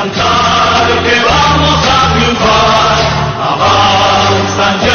cantar que vamos a triunfar. Avanzan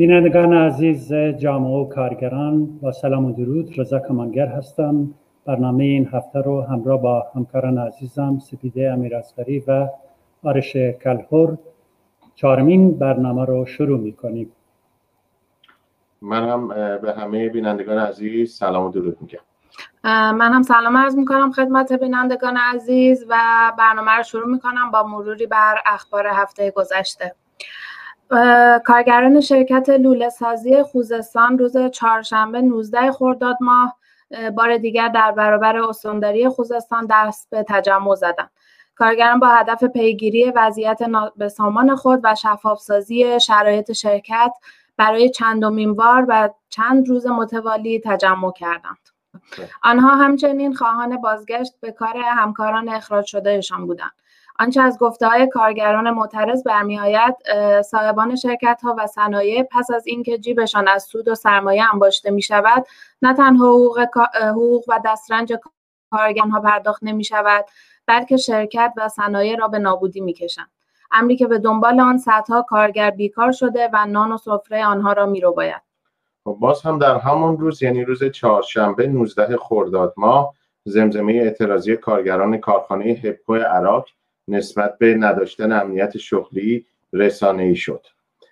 بینندگان عزیز جامعه و کارگران با سلام و درود رضا کمانگر هستم. برنامه این هفته رو همراه با همکاران عزیزم سپیده امیر اسکری و آرش کلهور چهارمین برنامه رو شروع می کنیم من هم به همه بینندگان عزیز سلام و درود میگم. من هم سلام عرض می کنم خدمت بینندگان عزیز و برنامه رو شروع می کنم با مروری بر اخبار هفته گذشته. کارگران شرکت لوله سازی خوزستان روز چهارشنبه 19 خرداد ماه بار دیگر در برابر استانداری خوزستان دست به تجمع زدند. کارگران با هدف پیگیری وضعیت سامان خود و شفافسازی شرایط شرکت برای چندمین بار و چند روز متوالی تجمع کردند. آنها همچنین خواهان بازگشت به کار همکاران اخراج شدهشان بودند. آنچه از گفته های کارگران معترض برمیآید صاحبان شرکت ها و صنایع پس از اینکه جیبشان از سود و سرمایه انباشته می شود نه تنها حقوق, حقوق و دسترنج کارگران ها پرداخت نمی شود بلکه شرکت و صنایع را به نابودی می کشند امری که به دنبال آن صدها کارگر بیکار شده و نان و سفره آنها را می رو باید. خب، باز هم در همان روز یعنی روز چهارشنبه 19 خرداد ماه زمزمه اعتراضی کارگران کارخانه هپکو عراق نسبت به نداشتن امنیت شغلی رسانه ای شد.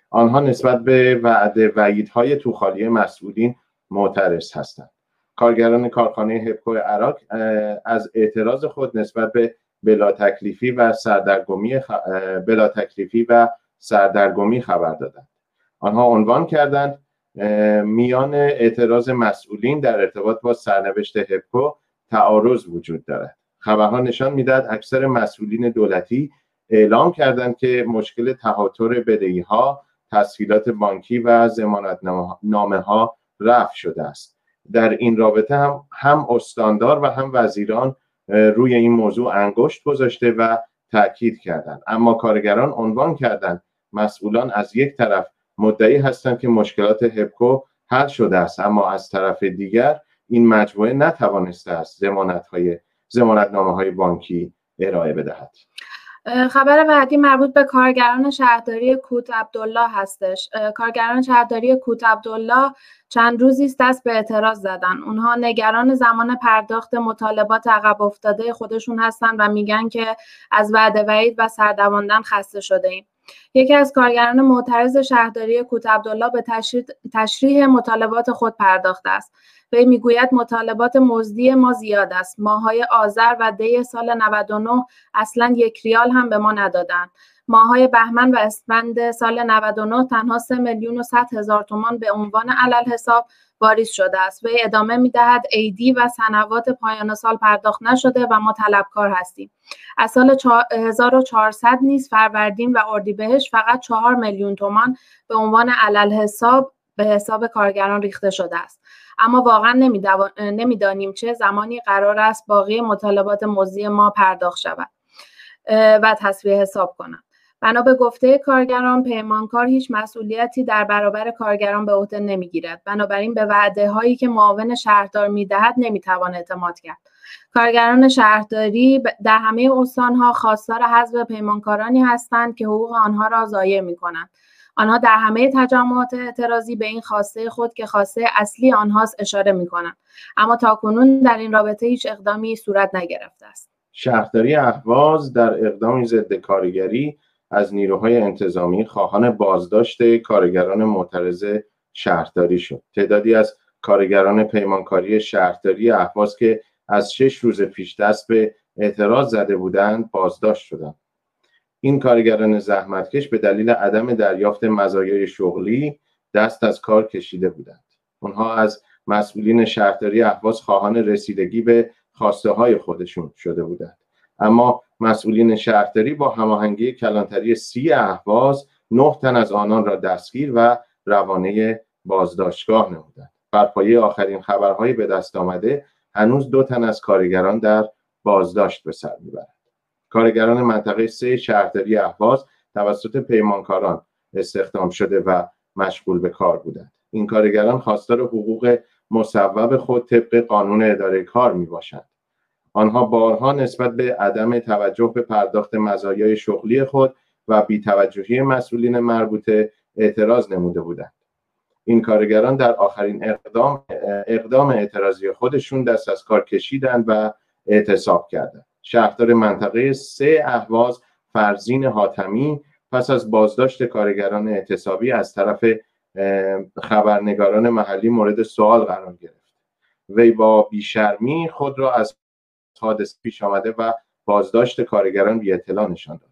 آنها نسبت به وعده وعیدهای توخالی مسئولین معترض هستند. کارگران کارخانه هپکو عراق از اعتراض خود نسبت به بلا تکلیفی و سردرگمی بلا تکلیفی و سردرگمی خبر دادند. آنها عنوان کردند میان اعتراض مسئولین در ارتباط با سرنوشت هپکو تعارض وجود دارد. خبرها نشان می‌داد اکثر مسئولین دولتی اعلام کردند که مشکل تهاتر بدهی ها تسهیلات بانکی و زمانت نامه ها رفع شده است. در این رابطه هم هم استاندار و هم وزیران روی این موضوع انگشت گذاشته و تاکید کردند. اما کارگران عنوان کردند مسئولان از یک طرف مدعی هستند که مشکلات هپکو حل شده است اما از طرف دیگر این مجموعه نتوانسته است زمانت های زمانتنامه های بانکی ارائه بدهد. خبر بعدی مربوط به کارگران شهرداری کوت عبدالله هستش. کارگران شهرداری کوت عبدالله چند روزی است دست به اعتراض زدن. اونها نگران زمان پرداخت مطالبات عقب افتاده خودشون هستن و میگن که از وعده وعید و سردواندن خسته شده ایم. یکی از کارگران معترض شهرداری کوت عبدالله به تشریح مطالبات خود پرداخته است. وی می‌گوید مطالبات مزدی ما زیاد است. ماهای آذر و دی سال 99 اصلا یک ریال هم به ما ندادند. ماهای بهمن و اسفند سال 99 تنها 3 میلیون و 100 هزار تومان به عنوان علل حساب واریز شده است. وی ادامه می‌دهد ایدی و سنوات پایان سال پرداخت نشده و ما طلبکار هستیم. از سال 1400 نیز فروردین و اردیبهشت فقط 4 میلیون تومان به عنوان علل حساب به حساب کارگران ریخته شده است. اما واقعا نمی‌دانیم چه زمانی قرار است باقی مطالبات موزی ما پرداخت شود و تصویه حساب کنند. بنا به گفته کارگران پیمانکار هیچ مسئولیتی در برابر کارگران به عهده نمی‌گیرد. بنابراین به وعده هایی که معاون شهردار می‌دهد نمی‌توان اعتماد کرد. کارگران شهرداری در همه استانها خواستار حذف پیمانکارانی هستند که حقوق آنها را ضایع می‌کنند. آنها در همه تجمعات اعتراضی به این خواسته خود که خواسته اصلی آنهاست اشاره می کنند اما تاکنون در این رابطه هیچ اقدامی صورت نگرفته است. شهرداری اهواز در اقدامی ضد کارگری از نیروهای انتظامی خواهان بازداشت کارگران معترض شهرداری شد. تعدادی از کارگران پیمانکاری شهرداری اهواز که از شش روز پیش دست به اعتراض زده بودند بازداشت شدند. این کارگران زحمتکش به دلیل عدم دریافت مزایای شغلی دست از کار کشیده بودند. اونها از مسئولین شهرداری اهواز خواهان رسیدگی به خواسته های خودشون شده بودند. اما مسئولین شهرداری با هماهنگی کلانتری سی اهواز نه تن از آنان را دستگیر و روانه بازداشتگاه نمودند. بر پایه آخرین خبرهای به دست آمده هنوز دو تن از کارگران در بازداشت به سر می‌برند. کارگران منطقه سه شهرداری اهواز توسط پیمانکاران استخدام شده و مشغول به کار بودند. این کارگران خواستار حقوق مصوب خود طبق قانون اداره کار می باشند آنها بارها نسبت به عدم توجه به پرداخت مزایای شغلی خود و بیتوجهی مسئولین مربوطه اعتراض نموده بودند. این کارگران در آخرین اقدام اقدام اعتراضی خودشون دست از کار کشیدند و اعتصاب کردند. شهردار منطقه سه اهواز فرزین حاتمی پس از بازداشت کارگران اعتصابی از طرف خبرنگاران محلی مورد سوال قرار گرفت. وی با بیشرمی خود را از حادثه پیش آمده و بازداشت کارگران بی اطلاع نشان داد.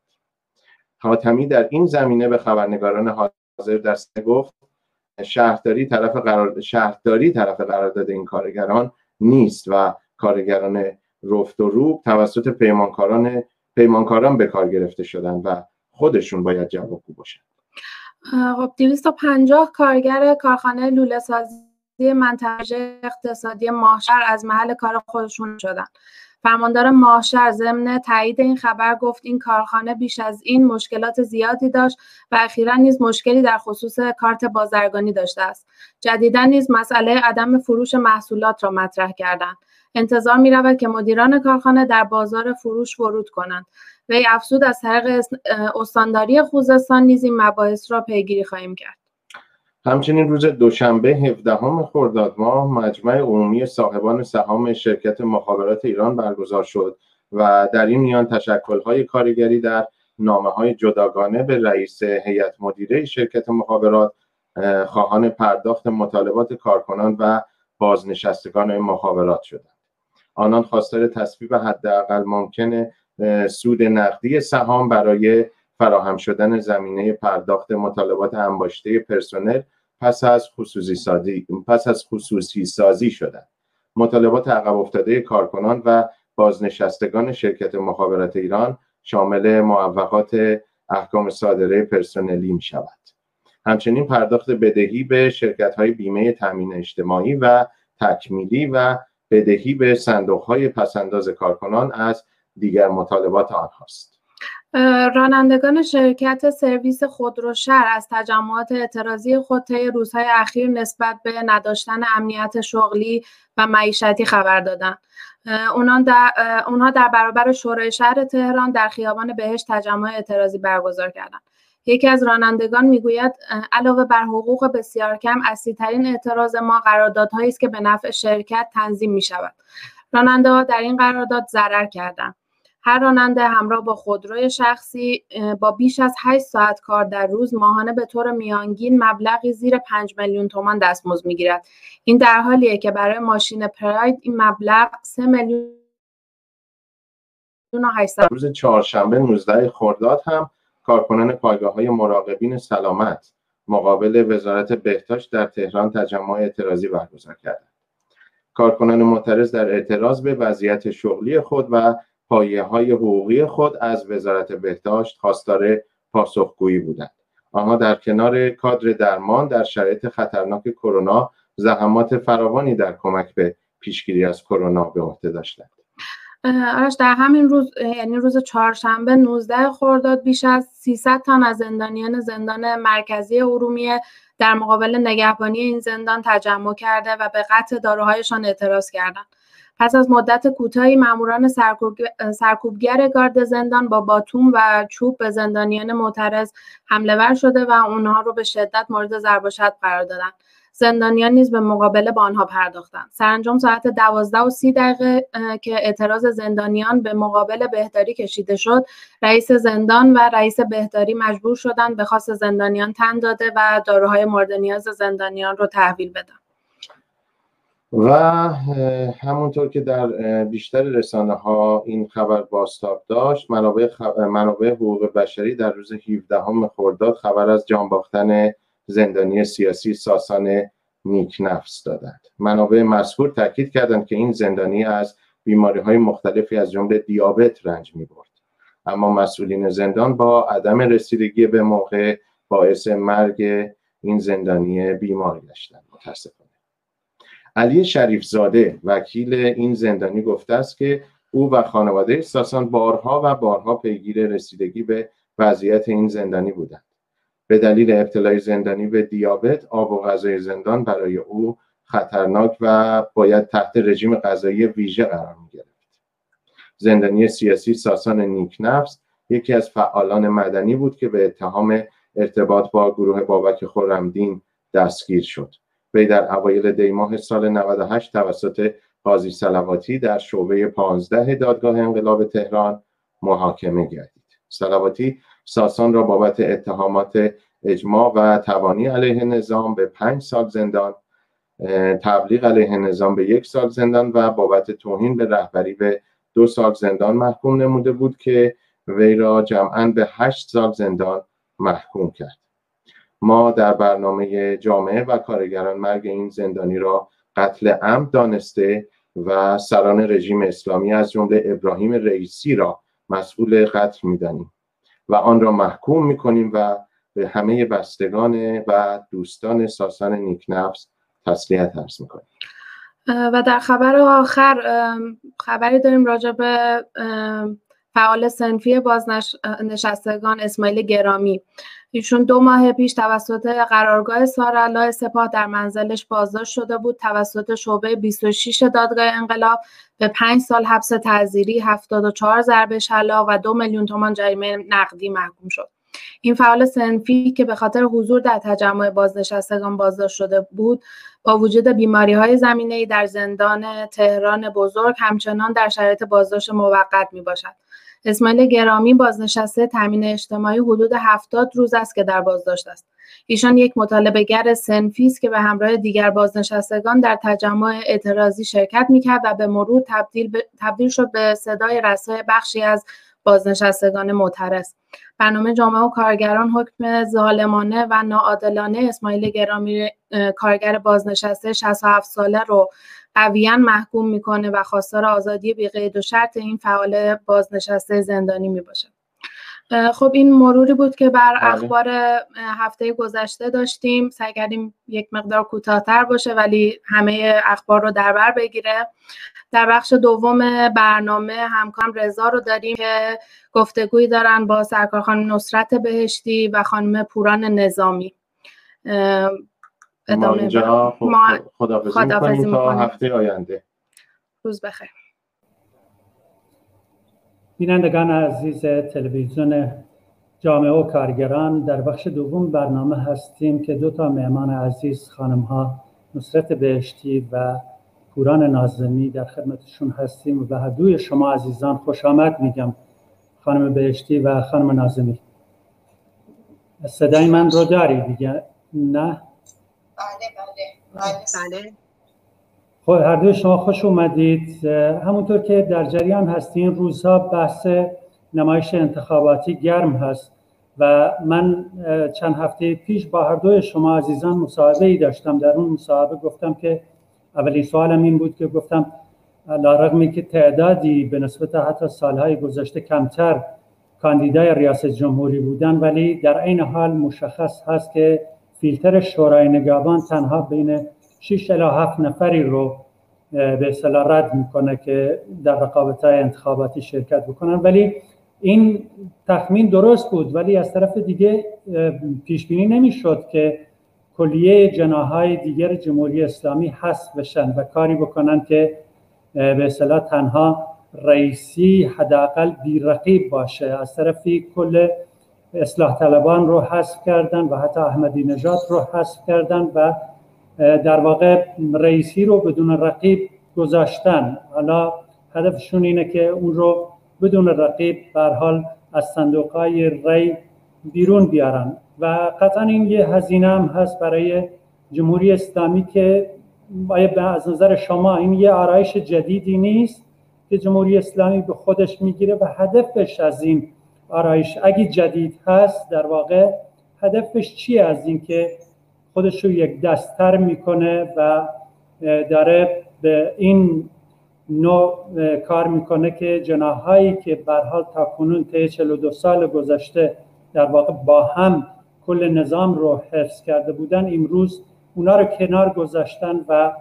حاتمی در این زمینه به خبرنگاران حاضر در گفت شهرداری طرف قرار شهرداری طرف قرارداد این کارگران نیست و کارگران رفت و روب توسط پیمانکاران پیمانکاران به کار گرفته شدن و خودشون باید جوابگو باشن. خب 250 کارگر کارخانه لوله سازی منطقه اقتصادی ماهشهر از محل کار خودشون شدن. فرماندار ماهشهر ضمن تایید این خبر گفت این کارخانه بیش از این مشکلات زیادی داشت و اخیرا نیز مشکلی در خصوص کارت بازرگانی داشته است. جدیدا نیز مسئله عدم فروش محصولات را مطرح کردند. انتظار می رود که مدیران کارخانه در بازار فروش ورود کنند. وی افزود از طریق استانداری خوزستان نیز این مباحث را پیگیری خواهیم کرد. همچنین روز دوشنبه 17 خرداد ماه مجمع عمومی صاحبان سهام شرکت مخابرات ایران برگزار شد و در این میان تشکل‌های کارگری در نامه های جداگانه به رئیس هیئت مدیره شرکت مخابرات خواهان پرداخت مطالبات کارکنان و بازنشستگان مخابرات شدند. آنان خواستار تصویب حداقل ممکن سود نقدی سهام برای فراهم شدن زمینه پرداخت مطالبات انباشته پرسنل پس از خصوصی سازی پس از خصوصی سازی شدند. مطالبات عقب افتاده کارکنان و بازنشستگان شرکت مخابرات ایران شامل موفقات احکام صادره پرسنلی می شود همچنین پرداخت بدهی به شرکت های بیمه تامین اجتماعی و تکمیلی و بدهی به صندوق های پسنداز کارکنان از دیگر مطالبات آنهاست رانندگان شرکت سرویس خودروشهر از تجمعات اعتراضی خود طی روزهای اخیر نسبت به نداشتن امنیت شغلی و معیشتی خبر دادند. اونها در, اونها در برابر شورای شهر تهران در خیابان بهشت تجمع اعتراضی برگزار کردند. یکی از رانندگان می‌گوید علاوه بر حقوق بسیار کم اصلیترین اعتراض ما قراردادهایی است که به نفع شرکت تنظیم می شود. راننده ها در این قرارداد ضرر کردند. هر راننده همراه با خودروی شخصی با بیش از 8 ساعت کار در روز ماهانه به طور میانگین مبلغی زیر 5 میلیون تومان دستمزد می‌گیرد این در حالیه که برای ماشین پراید این مبلغ 3 میلیون روز چهارشنبه 19 خرداد هم کارکنان پایگاه های مراقبین سلامت مقابل وزارت بهداشت در تهران تجمع اعتراضی برگزار کردند. کارکنان معترض در اعتراض به وضعیت شغلی خود و پایه های حقوقی خود از وزارت بهداشت خواستار پاسخگویی بودند. آنها در کنار کادر درمان در شرایط خطرناک کرونا زحمات فراوانی در کمک به پیشگیری از کرونا به عهده داشتند. آرش در همین روز یعنی روز چهارشنبه 19 خرداد بیش از 300 تن از زندانیان زندان مرکزی ارومیه در مقابل نگهبانی این زندان تجمع کرده و به قطع داروهایشان اعتراض کردند. پس از مدت کوتاهی ماموران سرکوبگر گارد زندان با باتوم و چوب به زندانیان معترض حمله ور شده و اونها رو به شدت مورد ضرب و قرار دادن زندانیان نیز به مقابله با آنها پرداختند. سرانجام ساعت دوازده و سی دقیقه که اعتراض زندانیان به مقابل بهداری کشیده شد رئیس زندان و رئیس بهداری مجبور شدند به خاص زندانیان تن داده و داروهای مورد نیاز زندانیان رو تحویل بدن. و همونطور که در بیشتر رسانه ها این خبر باستاب داشت منابع, منابع حقوق بشری در روز 17 خرداد خبر از جان باختن زندانی سیاسی ساسان نیک نفس دادند. منابع مذکور تاکید کردند که این زندانی از بیماری های مختلفی از جمله دیابت رنج می برد اما مسئولین زندان با عدم رسیدگی به موقع باعث مرگ این زندانی بیمار گشتند. متاسفانه. علی شریف زاده وکیل این زندانی گفته است که او و خانواده ساسان بارها و بارها پیگیر رسیدگی به وضعیت این زندانی بودند. به دلیل ابتلای زندانی به دیابت آب و غذای زندان برای او خطرناک و باید تحت رژیم غذایی ویژه قرار می گرفت. زندانی سیاسی ساسان نیکنفس یکی از فعالان مدنی بود که به اتهام ارتباط با گروه بابک خورمدین دستگیر شد. وی در اوایل دیماه سال 98 توسط قاضی سلواتی در شعبه 15 دادگاه انقلاب تهران محاکمه گردید. سلواتی ساسان را بابت اتهامات اجماع و توانی علیه نظام به پنج سال زندان تبلیغ علیه نظام به یک سال زندان و بابت توهین به رهبری به دو سال زندان محکوم نموده بود که وی را جمعا به هشت سال زندان محکوم کرد. ما در برنامه جامعه و کارگران مرگ این زندانی را قتل عمد دانسته و سران رژیم اسلامی از جمله ابراهیم رئیسی را مسئول قتل می‌دانیم. و آن را محکوم می‌کنیم و به همه بستگان و دوستان ساسان نیکنفس تسلیت ارز می‌کنیم. و در خبر آخر خبری داریم راجع به فعال سنفی بازنشستگان اسماعیل گرامی. ایشون دو ماه پیش توسط قرارگاه سارالله سپاه در منزلش بازداشت شده بود توسط شعبه 26 دادگاه انقلاب به 5 سال حبس تعزیری 74 ضربه شلاق و دو میلیون تومان جریمه نقدی محکوم شد این فعال سنفی که به خاطر حضور در تجمع بازنشستگان بازداشت شده بود با وجود بیماری های زمینه در زندان تهران بزرگ همچنان در شرایط بازداشت موقت می باشد. اسماعیل گرامی بازنشسته تامین اجتماعی حدود هفتاد روز است که در بازداشت است. ایشان یک مطالبه گر سنفی است که به همراه دیگر بازنشستگان در تجمع اعتراضی شرکت می‌کرد و به مرور تبدیل, تبدیل شد به صدای رسای بخشی از بازنشستگان معترض. برنامه جامعه و کارگران حکم ظالمانه و ناعادلانه اسماعیل گرامی کارگر بازنشسته 67 ساله رو قویا محکوم می‌کنه و خواستار آزادی بیقید و شرط این فعال بازنشسته زندانی می‌باشه خب این مروری بود که بر بله. اخبار هفته گذشته داشتیم. سعی کردیم یک مقدار کوتاهتر باشه ولی همه اخبار رو در بر بگیره. در بخش دوم برنامه همکارم رضا رو داریم که گفتگویی دارن با سرکار خانم نصرت بهشتی و خانم پوران نظامی. ما اینجا خدافزی تا هفته آینده. روز بخیر. بینندگان عزیز تلویزیون جامعه و کارگران در بخش دوم برنامه هستیم که دو تا مهمان عزیز خانم ها نصرت بهشتی و پوران نازمی در خدمتشون هستیم و به هر شما عزیزان خوش آمد میگم. خانم بهشتی و خانم نازمی. صدای من رو داری دیگه؟ نه؟ بله بله. بله. خب هر دوی شما خوش اومدید. همونطور که در جریان هستین روزها بحث نمایش انتخاباتی گرم هست و من چند هفته پیش با هر دوی شما عزیزان مصاحبه ای داشتم. در اون مصاحبه گفتم که اولین سوالم این بود که گفتم لارغمی که تعدادی به نسبت حتی سالهای گذشته کمتر کاندیدای ریاست جمهوری بودن ولی در این حال مشخص هست که فیلتر شورای نگهبان تنها بین 6 الی 7 نفری رو به اصطلاح رد می‌کنه که در رقابت های انتخاباتی شرکت بکنن. ولی این تخمین درست بود ولی از طرف دیگه پیش بینی نمی‌شد که کلیه جناهای دیگر جمهوری اسلامی هست بشن و کاری بکنن که به اصطلاح تنها رئیسی حداقل بیرقیب باشه. از طرفی کل اصلاح طلبان رو حذف کردن و حتی احمدی نژاد رو حذف کردن و در واقع رئیسی رو بدون رقیب گذاشتن. حالا هدفشون اینه که اون رو بدون رقیب بر حال از صندوق های ری بیرون بیارن. و قطعا این یه هزینه هم هست برای جمهوری اسلامی که از نظر شما این یه آرایش جدیدی نیست که جمهوری اسلامی به خودش می‌گیره و هدفش از این آرایش اگه جدید هست در واقع هدفش چیه از اینکه خودش رو یک دستتر می‌کنه و داره به این نوع کار می‌کنه که جناهایی که برحال تا کنون طی 42 سال گذشته در واقع با هم کل نظام رو حفظ کرده بودن امروز اونا رو کنار گذاشتن و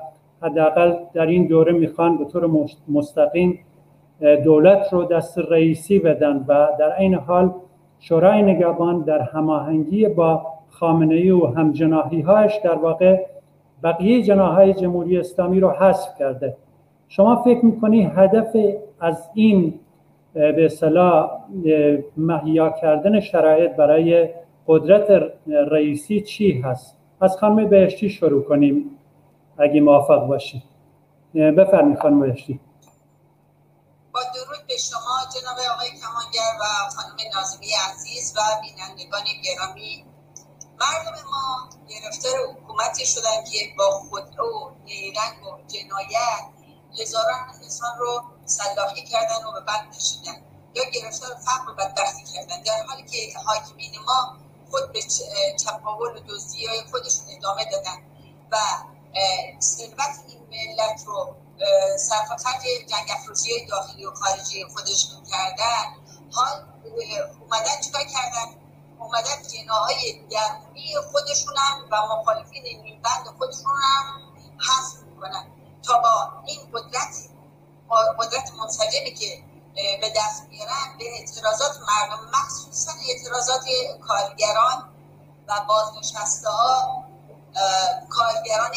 حداقل در این دوره می‌خوان به طور مستقیم دولت رو دست رئیسی بدن و در این حال شورای نگهبان در هماهنگی با خامنه ای و همجناهی هاش در واقع بقیه جناهای جمهوری اسلامی رو حذف کرده. شما فکر می‌کنی هدف از این به اصطلاح مهیا کردن شرایط برای قدرت رئیسی چی هست؟ از خانم بهشتی شروع کنیم اگه موافق باشید بفرمایید خانم بهشتی. نازمی عزیز و بینندگان گرامی مردم ما گرفتار حکومتی شدن که با خود و نیرنگ و جنایت هزاران انسان رو سلاخی کردن و به بند کشیدن یا گرفتار فقر و بدبختی کردن. در حالی که حاکمین ما خود به چپاول و دزدی های خودشون ادامه دادن و ثروت این ملت رو صرف جنگ افروزی داخلی و خارجی خودشون کردن. حال اومدن چیکار کردن؟ اومدن جناهای درونی خودشون هم و مخالفین نیمبند خودشون هم حذف می‌کنن. تا با این قدرت قدرت منسجمی که به دست میارن به اعتراضات مردم مخصوصا اعتراضات کارگران و بازنشسته ها کارگران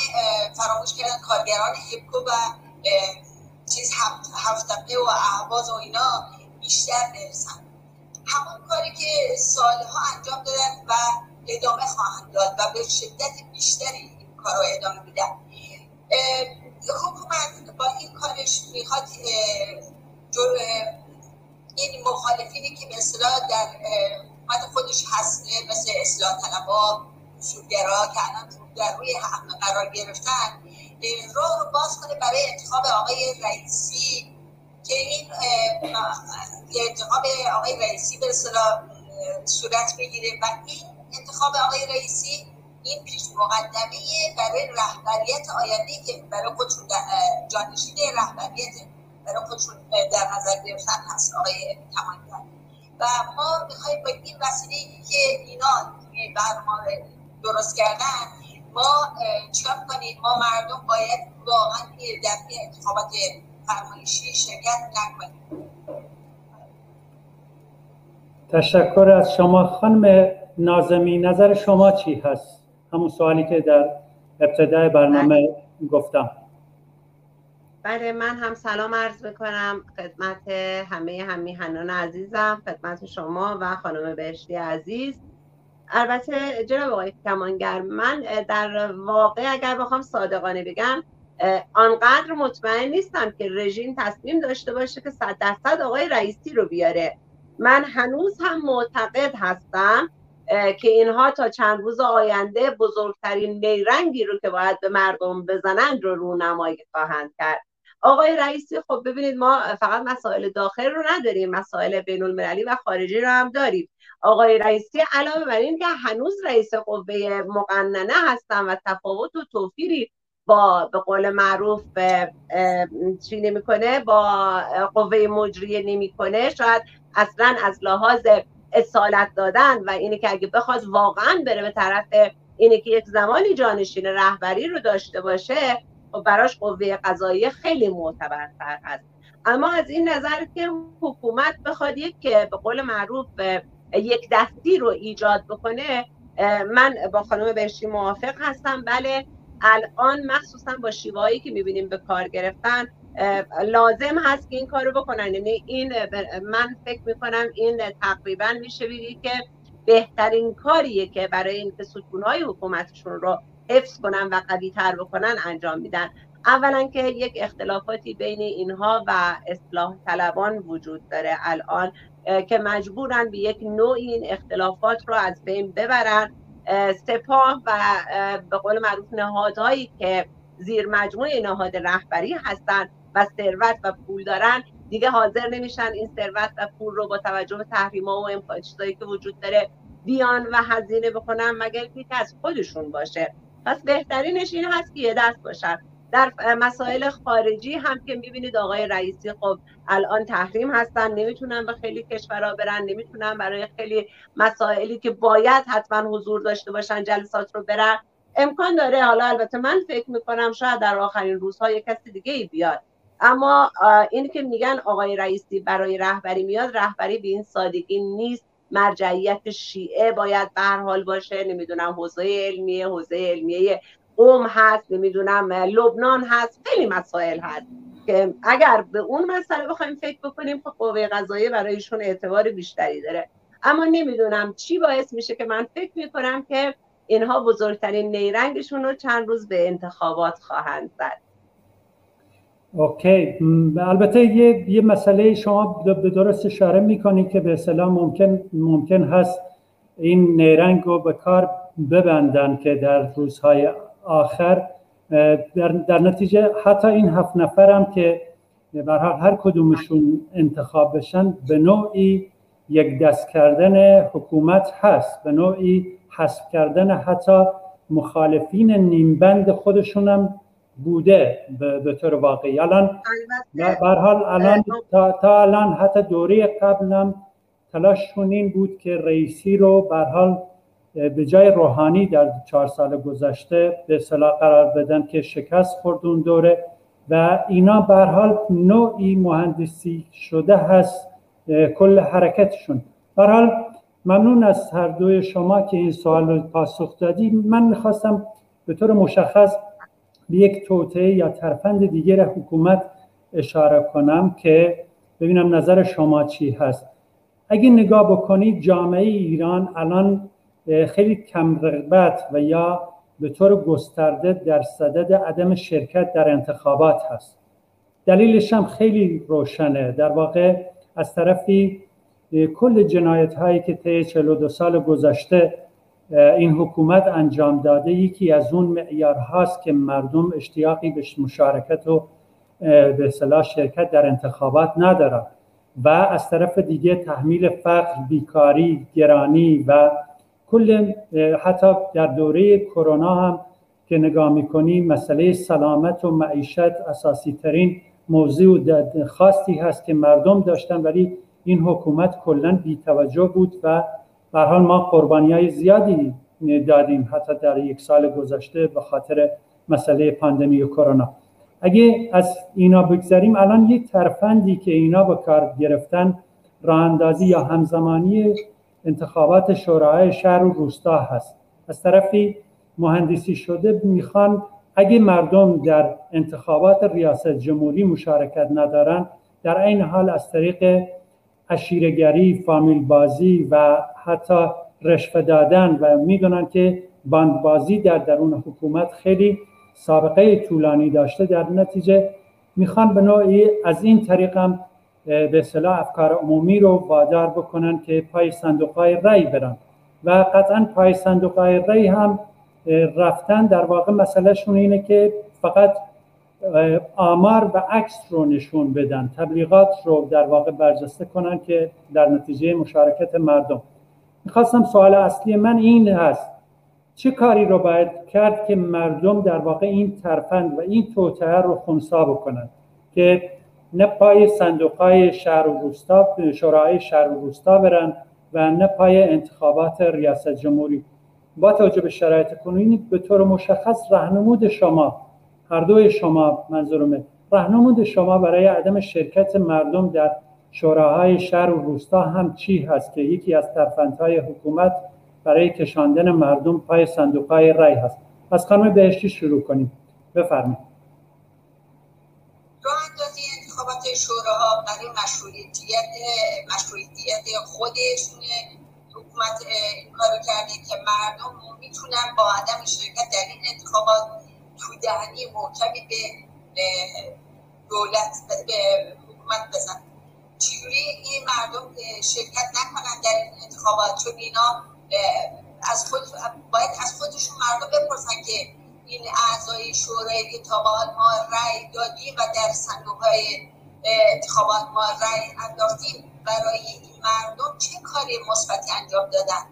فراموش کردن کارگران هپکو و چیز هفتپه و احواز و اینا بیشتر برسن همون کاری که سالها انجام دادن و ادامه خواهند داد و به شدت بیشتری این کار رو ادامه میدن. حکومت با این کارش می‌خواد این مخالفینی که به در حکومت خودش هسته مثل اصلاح طلبا اصولگرا که الان در روی هم قرار گرفتن راه رو باز کنه برای انتخاب آقای رئیسی که این انتخاب آقای رئیسی به اصطلاح صورت بگیره و این انتخاب آقای رئیسی این پیش مقدمه برای رهبریت آینده که برای خودشون جانشین رهبریت برای خودشون در نظر گرفتن هست آقای کمانگر و ما می‌خوایم با این وسیله که اینا برنامه درست کردن ما چیکار کنیم؟ ما مردم باید واقعا در انتخابات فرمایشی شرکت نکنیم تشکر از شما خانم نازمی. نظر شما چی هست؟ همون سوالی که در ابتدای برنامه گفتم. بله من هم سلام عرض می‌کنم خدمت همه همیهنان عزیزم خدمت شما و خانم بهشتی عزیز. البته جناب آقای کمانگر من در واقع اگر بخوام صادقانه بگم آنقدر مطمئن نیستم که رژیم تصمیم داشته باشه که صد درصد آقای رئیسی رو بیاره. من هنوز هم معتقد هستم که اینها تا چند روز آینده بزرگترین نیرنگی رو که باید به مردم بزنند رو رونمایی خواهند کرد. آقای رئیسی خب ببینید ما فقط مسائل داخل رو نداریم مسائل بین المللی و خارجی رو هم داریم. آقای رئیسی علاوه بر این که هنوز رئیس قوه مقننه هستن و تفاوت و توفیری با به قول معروف چی نمی‌کنه؟ با قوه مجریه نمی‌کنه. شاید اصلا از لحاظ اصالت دادن و اینه که اگه بخواد واقعا بره به طرف اینه که یک زمانی جانشین رهبری رو داشته باشه و خب براش قوه قضایی خیلی معتبرتر هست. اما از این نظر که حکومت بخواد یک که به قول معروف یک دستی رو ایجاد بکنه من با خانم بهشتی موافق هستم. بله الان مخصوصا با شیوهایی که می‌بینیم به کار گرفتن لازم هست که این کار رو بکنن. یعنی این من فکر می‌کنم این تقریبا میشه بگی که بهترین کاریه که برای اینکه ستونهای حکومتشون رو حفظ کنن و قوی تر بکنن انجام میدن. اولا که یک اختلافاتی بین اینها و اصلاح طلبان وجود داره الان که مجبورن به یک نوع این اختلافات رو از بین ببرن. سپاه و به قول معروف نهادهایی که زیر مجموعه نهاد رهبری هستند و ثروت و پول دارن دیگه حاضر نمیشن این ثروت و پول رو با توجه به تحریما و چیزایی که وجود داره بیان و هزینه بکنن مگر که از خودشون باشه. پس بهترینش این هست که یه دست باشن. در مسائل خارجی هم که می‌بینید آقای رئیسی خب الان تحریم هستن نمی‌تونن به خیلی کشورها برن نمی‌تونن برای خیلی مسائلی که باید حتما حضور داشته باشن جلسات رو برن. امکان داره حالا البته من فکر می‌کنم شاید در آخرین روزها یک کسی دیگه ای بیاد. اما این که میگن آقای رئیسی برای رهبری میاد رهبری به این سادگی نیست. مرجعیت شیعه باید به هر حال باشه. نمی‌دونم حوزه علمیه حوزه علمیه قوم هست نمی‌دونم لبنان هست خیلی مسائل هست که اگر به اون مسئله بخوایم فکر بکنیم خب قوه قضاییه برایشون اعتبار بیشتری داره. اما نمی‌دونم چی باعث میشه که من فکر می‌کنم که اینها بزرگترین نیرنگشون رو چند روز به انتخابات خواهند زد. اوکی. البته یه, یه مسئله شما به درست اشاره می‌کنید که به اصطلاح ممکن ممکن هست این نیرنگ رو به کار ببندن که در روزهای آخر در, در نتیجه حتی این هفت نفرم که برحال هر کدومشون انتخاب بشن به نوعی یک دست کردن حکومت هست به نوعی حذف کردن حتی مخالفین نیمبند خودشونم بوده به طور واقعی. الان حال الان تا, تا الان حتی دوره قبلم تلاششون این بود که رئیسی رو به حال به جای روحانی در چهار سال گذشته به صلاح قرار بدن که شکست خورد اون دوره و اینا به حال نوعی مهندسی شده هست کل حرکتشون. به حال ممنون از هر دوی شما که این سوال رو پاسخ دادی. من می‌خواستم به طور مشخص به یک توطعه یا ترفند دیگر حکومت اشاره کنم که ببینم نظر شما چی هست. اگه نگاه بکنید جامعه ایران الان خیلی کم رغبت و یا به طور گسترده در صدد عدم شرکت در انتخابات هست. دلیلش هم خیلی روشنه. در واقع از طرفی کل جنایت هایی که طی 42 سال گذشته این حکومت انجام داده یکی از اون معیار هاست که مردم اشتیاقی به مشارکت و به صلاح شرکت در انتخابات ندارن. و از طرف دیگه تحمیل فقر بیکاری گرانی و کل حتی در دوره کرونا هم که نگاه می‌کنیم مسئله سلامت و معیشت اساسی ترین موضوع خاصی هست که مردم داشتن ولی این حکومت کلا بیتوجه بود و به حال ما قربانی های زیادی دادیم حتی در یک سال گذشته به خاطر مسئله پاندمی و کرونا. اگه از اینا بگذاریم الان یک ترفندی که اینا به کار گرفتن راه اندازی یا همزمانی انتخابات شورای شهر و روستا هست. از طرفی مهندسی شده می‌خوان اگه مردم در انتخابات ریاست جمهوری مشارکت ندارن در این حال از طریق اشیرگری، فامیل بازی و حتی رشوه دادن و می‌دونن که باندبازی در درون حکومت خیلی سابقه طولانی داشته در نتیجه می‌خوان به نوعی از این طریق به اصطلاح افکار عمومی رو وادار بکنن که پای صندوق های رأی برن. و قطعا پای صندوق های رأی هم رفتن در واقع مسئلهشون اینه که فقط آمار و عکس رو نشون بدن تبلیغات رو در واقع برجسته کنن که در نتیجه مشارکت مردم. می‌خواستم سوال اصلی من این هست چه کاری رو باید کرد که مردم در واقع این ترفند و این توطعه رو خونسا بکنن؟ که نه پای صندوق های شهر و روستا شورای شهر و روستا برن و نه پای انتخابات ریاست جمهوری. با توجه به شرایط کنونی به طور مشخص رهنمود شما هر دوی شما منظورمه رهنمود شما برای عدم شرکت مردم در شوراهای شهر و روستا هم چی هست که یکی از ترفندهای حکومت برای کشاندن مردم پای صندوقهای رای هست؟ از خانم بهشتی شروع کنیم. بفرمایید راه اندازی انتخابات شوراها برای مشروعیت مشروعیت خودشونه حکومت این کارو کرده که مردم می‌تونن با عدم شرکت در این انتخابات تو دهنی محکمی به دولت به حکومت بزن چجوری این مردم شرکت نکنن در این انتخابات؟ چون اینا از خود باید از خودشون مردم بپرسن که این اعضای شورای که تا ما رأی دادیم و در صندوق های انتخابات ما رأی انداختیم برای این مردم چه کاری مثبتی انجام دادن؟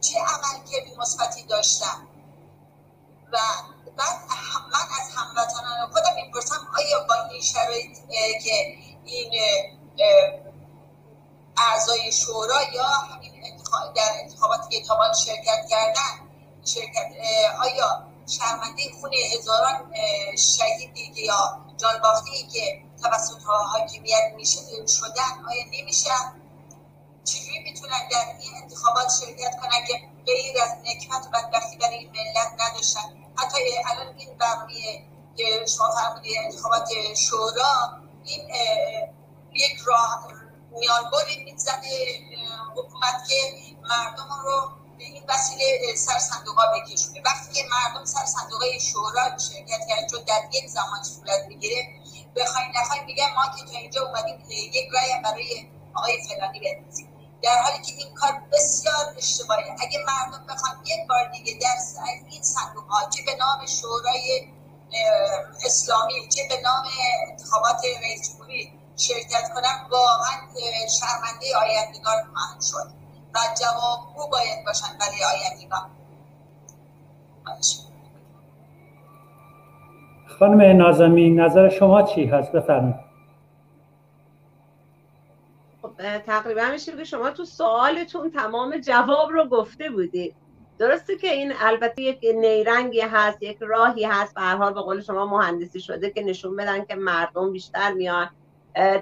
چه عملکردی مثبتی داشتن؟ و بعد من از هموطنان خودم می‌پرسم آیا با این شرایط که این اعضای شورا یا همین در انتخاباتی که شرکت کردن شرکت آیا شرمنده خون هزاران شهیدی یا جانباختی که توسط حاکمیت شدن؟ آیا نمیشن چجوری می‌تونن در این انتخابات شرکت کنن که غیر از نکمت و بدبختی برای این ملت نداشتن؟ حتی الان این برنامه که شما فرمودید انتخابات شورا این یک راه میانبری می‌زده حکومت که مردم رو به این وسیله سر صندوق بکشونه. وقتی مردم سر صندوق شورا شرکت کرد چون در یک زمان صورت می‌گیره بخواین نخواین میگن ما که تا اینجا اومدیم یک رای برای آقای فلانی بندازیم در حالی که این کار بسیار اشتباهه. اگه مردم بخوان یک بار دیگه در این صندوق ها چه به نام شورای اسلامی چه به نام انتخابات رئیس جمهوری شرکت کنن واقعا شرمنده آیندگان خواهند شد. و جوابگو باید باشن برای آیندگان. خانم نازمی نظر شما چی هست؟ بفرمایید. خب تقریبا میشه که شما تو سوالتون تمام جواب رو گفته بودید درسته که این البته یک نیرنگی هست یک راهی هست. به هر حال به قول شما مهندسی شده که نشون بدن که مردم بیشتر میان.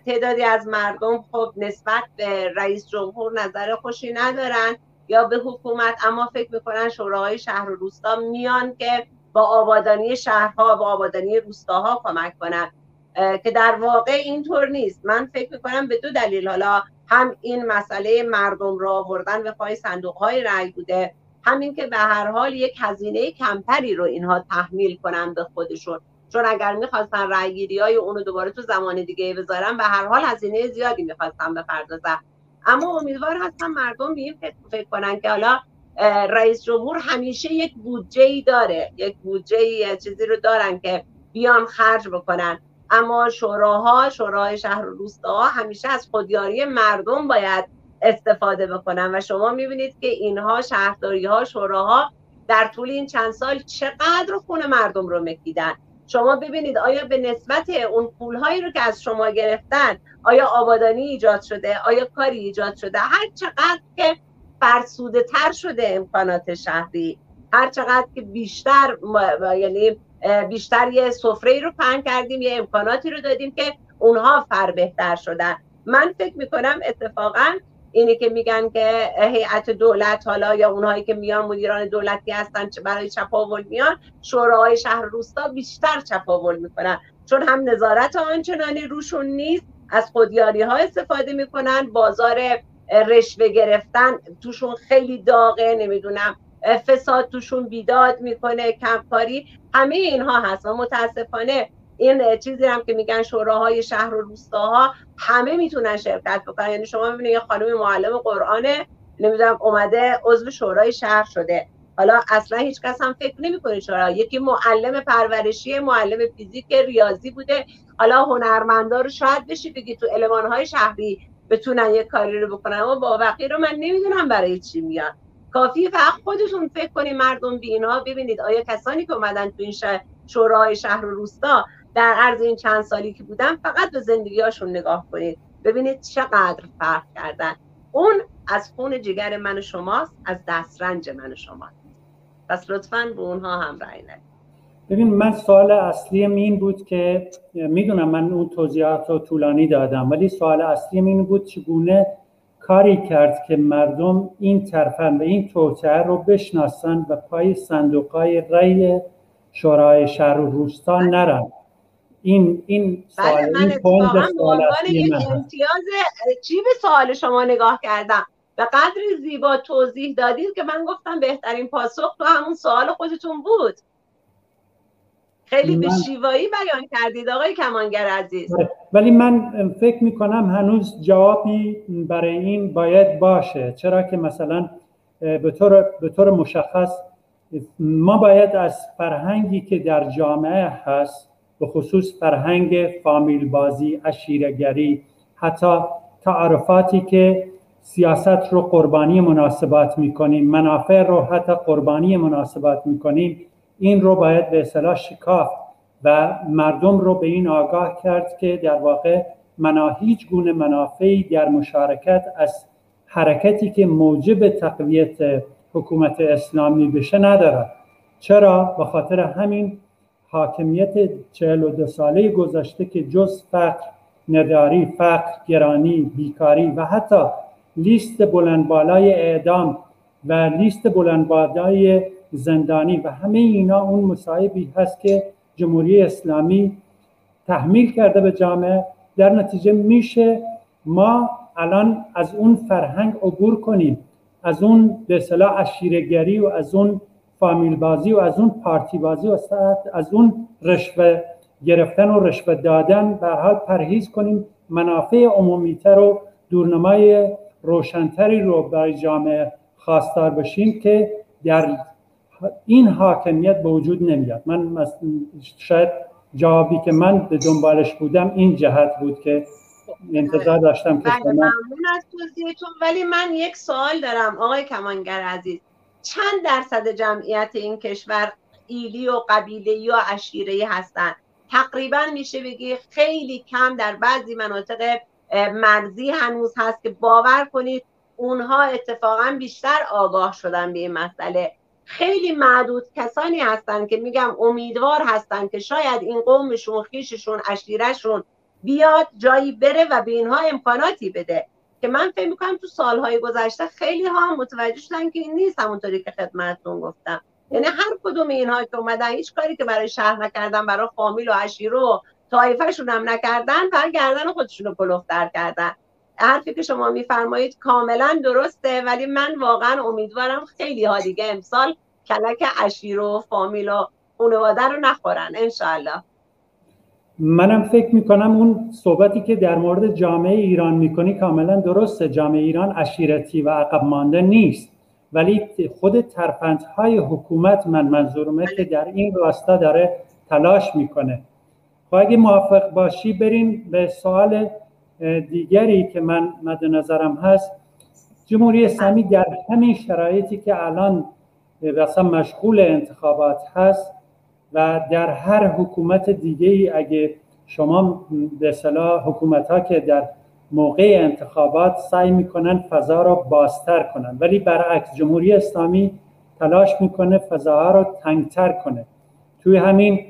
تعدادی از مردم خب نسبت به رئیس جمهور نظر خوشی ندارن یا به حکومت اما فکر می‌کنن شوراهای شهر و روستا میان که با آبادانی شهرها با آبادانی روستاها کمک کنن که در واقع اینطور نیست. من فکر می‌کنم به دو دلیل. حالا هم این مسئله مردم را آوردن به پای صندوق های رأی بوده همین که به هر حال یک هزینه کمتری رو اینها تحمیل کنن به خودشون. چون اگر می‌خواستن رأیگیری های اونو دوباره تو زمان دیگه بذارن به هر حال هزینه زیادی می‌خواستن بپردازن. اما امیدوار هستم مردم به این فکر کنن که حالا رئیس جمهور همیشه یک بودجه ای داره. یک بودجه ای چیزی رو دارن که بیان خرج بکنن. اما شوراها شورای شهر و روستاها همیشه از خودیاری مردم باید استفاده بکنن. و شما می‌بینید که اینها شهرداری ها شوراها در طول این چند سال چقدر خون مردم رو مکیدن. شما ببینید آیا به نسبت اون پولهایی رو که از شما گرفتن آیا آبادانی ایجاد شده آیا کاری ایجاد شده هر چقدر که فرسوده تر شده امکانات شهری. هر چقدر که بیشتر یعنی بیشتر یه سفره رو پهن کردیم یه امکاناتی رو دادیم که اونها فر بهتر شدن. من فکر می‌کنم اتفاقا اینی که میگن که هیئت دولت حالا یا اونهایی که میان مدیران دولتی هستن برای چپاول میان شوراهای شهر روستا بیشتر چپاول می‌کنن. چون هم نظارت آنچنانی روشون نیست از خودیاری ها استفاده می‌کنن بازار رشوه گرفتن توشون خیلی داغه نمی‌دونم. فساد توشون بیداد می‌کنه کمکاری. همه اینها هست و متاسفانه این چیزی هم که میگن شوراهای شهر و روستاها همه می‌تونن شرکت بکنن. یعنی شما می‌بینید یه خانم معلم قرآنه نمی‌دونم اومده عضو شورای شهر شده. حالا اصلا هیچ کس هم فکر نمی‌کنه شورا. یکی معلم پرورشی معلم فیزیک ریاضی بوده. حالا هنرمندا رو شاید بشی بگی تو های شهری بتونن یه کاری رو بکنن. اما با رو من نمی‌دونم برای چی میان. کافی فقط خودشون فکر کنیم مردم بی اینها ببینید آیا کسانی که اومدن تو این شهر شورای شهر و روستا در عرض این چند سالی که بودن فقط به زندگیاشون نگاه کنید. ببینید چقدر فرق کردن. اون از خون جگر من و شماست از دسترنج من و شماست. پس لطفا به اونها هم رأی ندید. ببین من سوال اصلی این بود که می‌دونم من اون توضیحات رو طولانی دادم ولی سوال اصلی این بود چگونه کاری کرد که مردم این ترفن و این توطعه رو بشناسن و پای صندوقای رأی شورای شهر و روستا نرن. این این بله، سوال من این سوال یک امتیاز چی به سوال شما نگاه کردم. به قدر زیبا توضیح دادید که من گفتم بهترین پاسخ تو همون سوال خودتون بود. خیلی به شیوایی بیان کردید آقای کمانگر عزیز آره. ولی من فکر می کنم هنوز جوابی برای این باید باشه چرا که مثلا به طور, به طور مشخص ما باید از فرهنگی که در جامعه هست به خصوص فرهنگ فامیل بازی اشیرگری حتی تعارفاتی که سیاست رو قربانی مناسبات می‌کنیم منافع رو حتی قربانی مناسبات می‌کنیم این رو باید به اصطلاح شکاف و مردم رو به این آگاه کرد که در واقع منا هیچ گونه منافعی در مشارکت از حرکتی که موجب تقویت حکومت اسلامی بشه ندارد چرا؟ به خاطر همین حاکمیت 42 ساله گذشته که جز فقر نداری، فقر، گرانی، بیکاری و حتی لیست بلندبالای اعدام و لیست بلندبالای زندانی و همه اینا اون مصایبی هست که جمهوری اسلامی تحمیل کرده به جامعه. در نتیجه میشه ما الان از اون فرهنگ عبور کنیم از اون به اصطلاح اشیرگری و از اون فامیل بازی و از اون پارتی بازی و از اون رشوه گرفتن و رشوه دادن به حال پرهیز کنیم. منافع عمومیتر و دورنمای روشنتری رو برای جامعه خواستار بشیم که در این حاکمیت به وجود نمیاد. من شاید جوابی که من به دنبالش بودم این جهت بود که انتظار داشتم که بله ممنون از توضیحتون ولی من یک سوال دارم آقای کمانگر عزیز. چند درصد جمعیت این کشور ایلی و قبیله یا عشیره هستند؟ تقریبا میشه بگی خیلی کم در بعضی مناطق مرزی هنوز هست که باور کنید اونها اتفاقا بیشتر آگاه شدن به این مسئله. خیلی معدود کسانی هستن که میگم امیدوار هستن که شاید این قومشون خیششون اشیرشون بیاد جایی بره و به اینها امکاناتی بده. که من فکر می‌کنم تو سالهای گذشته خیلی ها متوجه شدن که این نیست همونطوری که خدمتتون گفتم. یعنی هر کدوم اینها که اومدن هیچ کاری که برای شهر نکردن برای فامیل و عشیره و طایفهشون هم نکردن بر گردن خودشون رو کلوفتر کردن. حرفی که شما میفرمایید کاملا درسته ولی من واقعا امیدوارم خیلی ها دیگه امسال کلک عشیر و فامیل و خانواده رو نخورن انشالله منم فکر می‌کنم اون صحبتی که در مورد جامعه ایران می‌کنی کاملا درسته. جامعه ایران عشیرتی و عقب مانده نیست. ولی خود ترفندهای حکومت من منظورمه که در این راستا داره تلاش می‌کنه. خب اگه موافق باشی بریم به سوال دیگری که من مد نظرم هست جمهوری اسلامی در همین شرایطی که الان مثلا مشغول انتخابات هست و در هر حکومت دیگه ای اگه شما به صلاح حکومت ها که در موقع انتخابات سعی می‌کنن فضا رو بازتر کنن. ولی برعکس جمهوری اسلامی تلاش می‌کنه فضاها رو تنگتر کنه. توی همین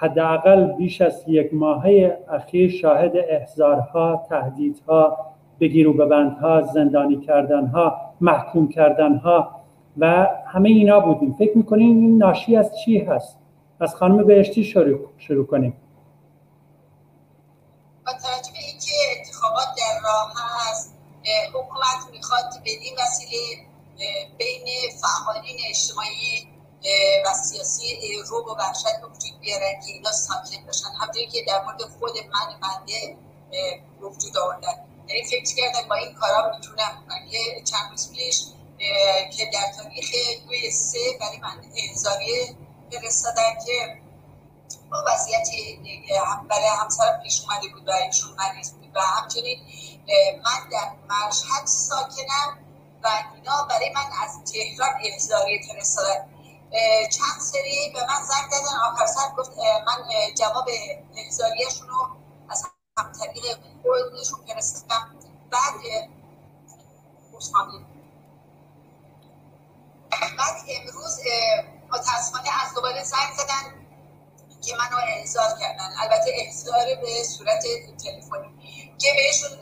حداقل بیش از یک ماهه اخیر شاهد احزارها تهدیدها بگیر و ببندها زندانی کردنها محکوم کردنها و همه اینا بودیم. فکر می‌کنیم این ناشی از چی هست؟ از خانم بهشتی شروع, شروع کنیم. با توجه به اینکه انتخابات در راه هست حکومت می‌خواد به این وسیله بین فعالین اجتماعی و سیاسی رو و وحشت وجود بیارن که اینا ساکت باشن. همطوری که در مورد خود من بنده وجود آوردن. یعنی فکر کردم با این کارا می‌تونم یه چند روز پیش که در تاریخ دوی سه برای من انذاریه فرستادن که با وضعیت برای همسرم پیش اومده بود و ایشون مریض بود. و همچنین من در مشهد ساکنم و اینا برای من از تهران انذاریه فرستادن. چند سری به من زنگ دادن آخر سر گفت من جواب انذاریهشون رو از هم طریق خودشون فرستادم. بعد بعد امروز متاسفانه از دوباره زنگ زدن که منو احضار کردن. البته احضار به صورت تلفنی. که بهشون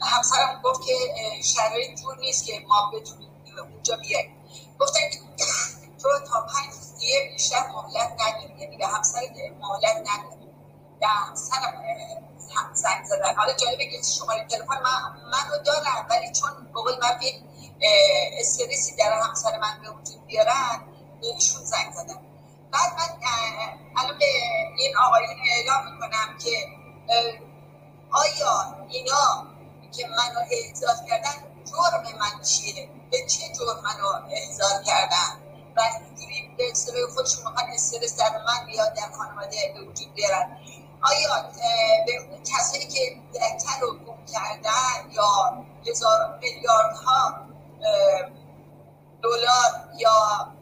همسرم گفت که شرایط جور نیست که ما بتونیم اونجا بیاییم. گفتن تو تا پنج دیگه بیشتر مهلت نداری یعنی به همسر مهلت نداری به همسرم زنگ زدن. حالا جالبه که شماره تلفن من منو دارم ولی چون بقول من استرسی در همسر من به وجود بیارن به ایشون زنگ زدم بعد من الان به این آقایون اعلام می‌کنم که آیا اینا که منو احضار کردن جرم من چیه؟ به چه جرم منو احضار کردن؟ و اینجوری به اصطلاح خودشون می‌خوان استرس در من بیاد در خانواده به وجود بیارن. آیا به اون کسایی که دهتر رو گم کردن یا هزار میلیاردها دلار یا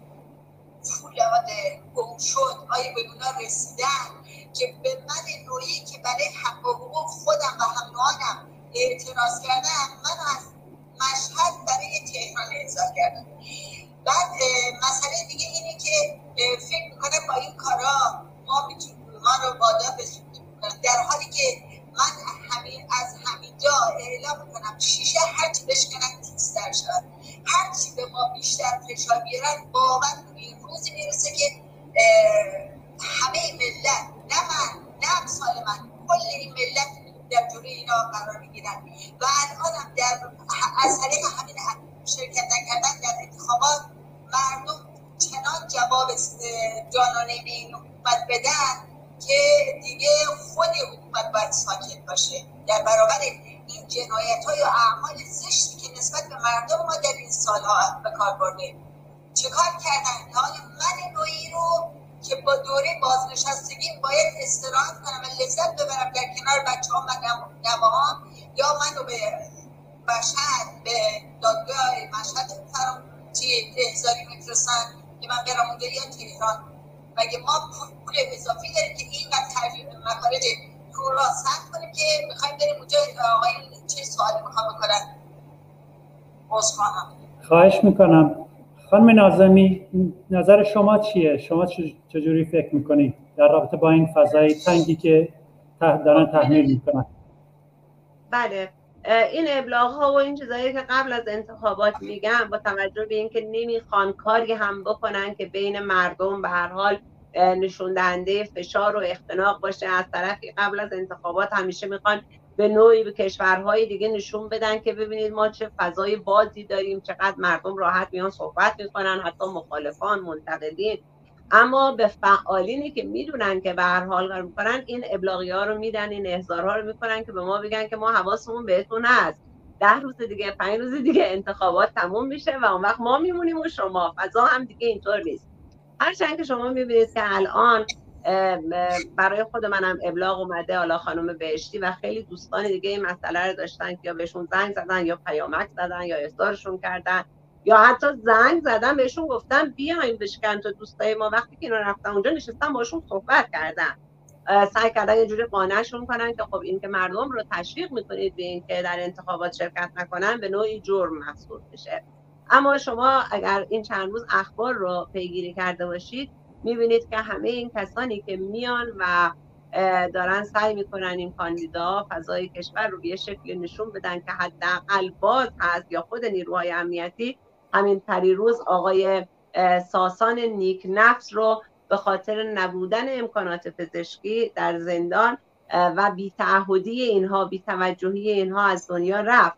پول فولاد گم شد آیا به اونا رسیدن که به من نوعی که برای حق و حقوق خودم و همراهانم اعتراض کردم من از مشهد برای تهران اعزار کردم بعد مسئله دیگه اینه که فکر می‌کنم با این کارا ما می‌تونیم ما رو وادار در حالی که من همین از همینجا اعلام می‌کنم شیشه هرچی بشکنن تیزتر شد. هرچی به ما بیشتر فشار بیارن باور کنید روزی می‌رسه که همه ملت نه من نه امثال من کل این ملت در جلوی اینا قرار می‌گیرن. و الان هم در از طریق همین شرکت نکردن در انتخابات مردم چنان جواب جانانه به این حکومت بدن که دیگه خود حکومت باید ساکت باشه. در برابر این جنایت های و اعمال زشتی که نسبت به مردم ما در این سالها به کار برده. چه کار کردن؟ حال من نوعی رو که با دوره بازنشستگی باید استراحت کنم و لذت ببرم در کنار بچه مشهد به دادگاه مشهد فرام احضاری میفرستن که من برم اونجا یا تهران؟ مگه ما پول اضافی داریم که این ترجیح مخارج پول را سخت کنیم که می‌خوایم بریم اونجا؟ آقای چه سوالی می‌خوام بکنن؟ خواهش می‌کنم. خانم نازمی نظر شما چیه؟ شما چجوری فکر می‌کنید در رابطه با این فضای تنگی که دارن تحمیل می‌کنن؟ بله. این ابلاغ ها و این چیزایی که قبل از انتخابات میگم با توجه به اینکه نمی‌خوان کاری هم بکنن که بین مردم به هر حال نشون دهنده فشار و اختناق باشه. از طرفی قبل از انتخابات همیشه می‌خوان به نوعی به کشورهای دیگه نشون بدن که ببینید ما چه فضای بازی داریم چقدر مردم راحت میان صحبت می‌کنن حتی مخالفان منتقدین. اما به فعالینی که می‌دونن که به هر حال کار می‌کنن این ابلاغی ها رو میدن این احضارها رو می‌کنن که به ما بگن که ما حواسمون بهتون هست. ده روز دیگه پنج روز دیگه انتخابات تموم میشه و اون وقت ما میمونیم و شما فضا هم دیگه اینطور نیست. هرچند که شما می‌بینید که الان برای خود منم ابلاغ اومده حالا خانم بهشتی و خیلی دوستان دیگه این مسئله رو داشتن که یا بهشون زنگ زدن یا پیامک زدن یا اصدارشون کردن. یا حتی زنگ زدن بهشون گفتن بیاین بشکن تو دوستای ما. وقتی که اینا رفتن اونجا نشستن باشون صحبت کردن. سعی کردن یه جوری قانعشون کنن که خب این که مردم رو تشویق می‌کنید به اینکه در انتخابات شرکت نکنن به نوعی جرم محسوب میشه. اما شما اگر این چند روز اخبار رو پیگیری کرده باشید می‌بینید که همه این کسانی که میان و دارن سعی می‌کنن این کاندیدا فضای کشور رو به یه شکلی نشون بدن که حداقل باز هست یا خود نیروهای امنیتی همین پریروز آقای ساسان نیک نفس رو به خاطر نبودن امکانات پزشکی در زندان و بیتعهدی اینها بیتوجهی اینها از دنیا رفت.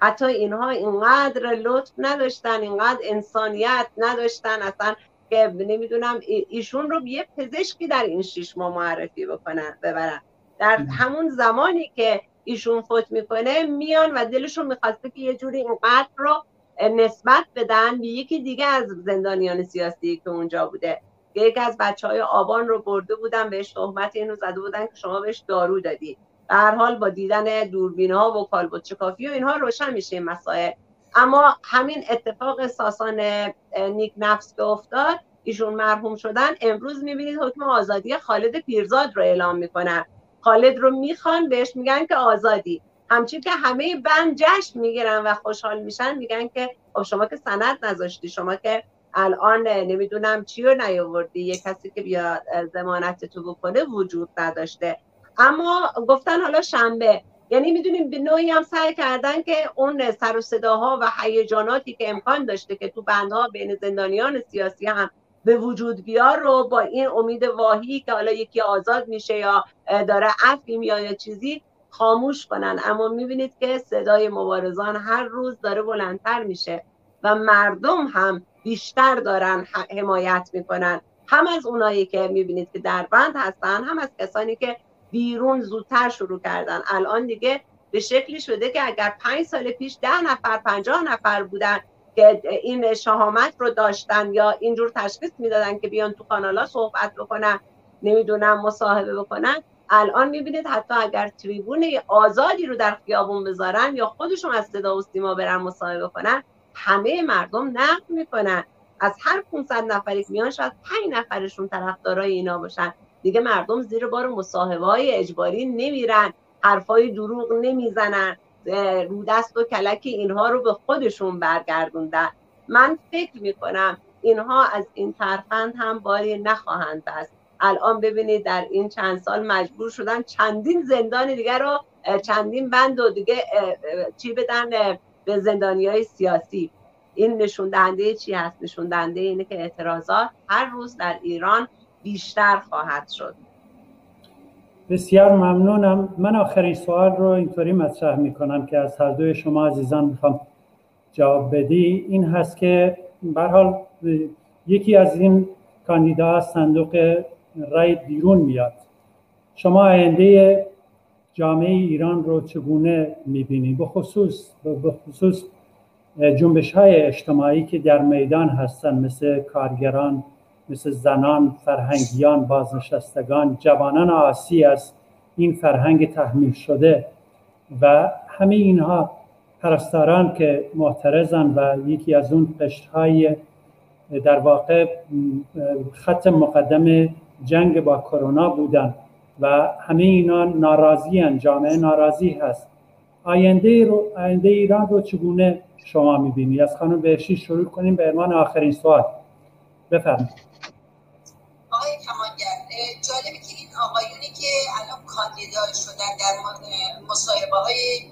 حتی اینها اینقدر لطف نداشتن اینقدر انسانیت نداشتن اصلا که نمی‌دونم ایشون رو یه پزشکی در این شیش ماه معرفی بکنن ببرن. در همون زمانی که ایشون فوت می‌کنه میان و دلشون می‌خواسته که یه جوری اینقدر رو نسبت بدن به یکی دیگه از زندانیان سیاسی که اونجا بوده. یکی از بچه های آبان رو برده بودن بهش تهمت اینو زده بودن که شما بهش دارو دادی. در حال با دیدن دوربین ها و کالبوت چکافی و اینها روشن میشه این مسائل. اما همین اتفاق ساسان نیک نفس که افتاد ایشون مرحوم شدن. امروز می‌بینید حکم آزادی خالد پیرزاد رو اعلام می‌کنن. خالد رو می‌خوان بهش میگن که آزادی. همچین که همه بند جشن می‌گیرن و خوشحال میشن میگن که خب شما که سند نذاشتی شما که الان نمی‌دونم چی رو نیاوردی یه کسی که بیا زمانت تو بکنه وجود نداشته. اما گفتن حالا شنبه یعنی می‌دونیم به نوعی هم سعی کردن که اون سر و صداها و هیجاناتی که امکان داشته که تو بندها بین زندانیان سیاسی هم به وجود بیار رو با این امید واهی که حالا یکی آزاد میشه یا داره عفی یا چیزی خاموش کنن. اما می‌بینید که صدای مبارزان هر روز داره بلندتر میشه و مردم هم بیشتر دارن حمایت می‌کنن. هم از اونایی که می‌بینید که در بند هستن هم از کسانی که بیرون زودتر شروع کردن. الان دیگه به شکلی شده که اگر پنج سال پیش ده نفر پنجاه نفر بودن که این شهامت رو داشتن یا اینجور تشخیص می‌دادن که بیان تو کانالا صحبت بکنن نمی‌دونم مصاحبه بکنن الان می‌بینید حتی اگر تریبون آزادی رو در خیابون بذارن یا خودشون از صدا و سیما برن مصاحبه کنن همه مردم نقد می‌کنن. از هر 500 نفری که میان شاید 5 نفرشون طرفدارای اینا باشن. دیگه مردم زیر بار مصاحبه های اجباری نمیرن حرفای دروغ نمی‌زنن رو دست و کلک اینها رو به خودشون برگردوندن. من فکر می‌کنم اینها از این ترفند هم باری نخواهند بست. الان ببینید در این چند سال مجبور شدن چندین زندان دیگر رو چندین بند و دیگه چی بدن به زندانی های سیاسی. این نشون چی هست؟ نشون دهنده اینه که اعتراضات هر روز در ایران بیشتر خواهد شد. بسیار ممنونم. من آخرین سوال رو اینطوری مطرح می‌کنم که از هر دوی شما عزیزان می‌خوام جواب بدی. این هست که به حال یکی از این کاندیدا صندوق رای بیرون میاد. شما آینده جامعه ایران رو چگونه می‌بینید به خصوص به خصوص جنبش های اجتماعی که در میدان هستن مثل کارگران مثل زنان فرهنگیان بازنشستگان جوانان آسی از این فرهنگ تحمیل شده و همه اینها پرستاران که معترضن و یکی از اون های در واقع خط مقدم جنگ با کرونا بودن و همه اینا ناراضی جامعه ناراضی هست. آینده, رو، آینده ایران رو چگونه شما می‌بینی از خانم بهشی شروع کنیم به عنوان آخرین سوال. بفرمایید. آقای کمانگر جالبه که این آقایونی که الان کاندیدا شدن در مصاحبه های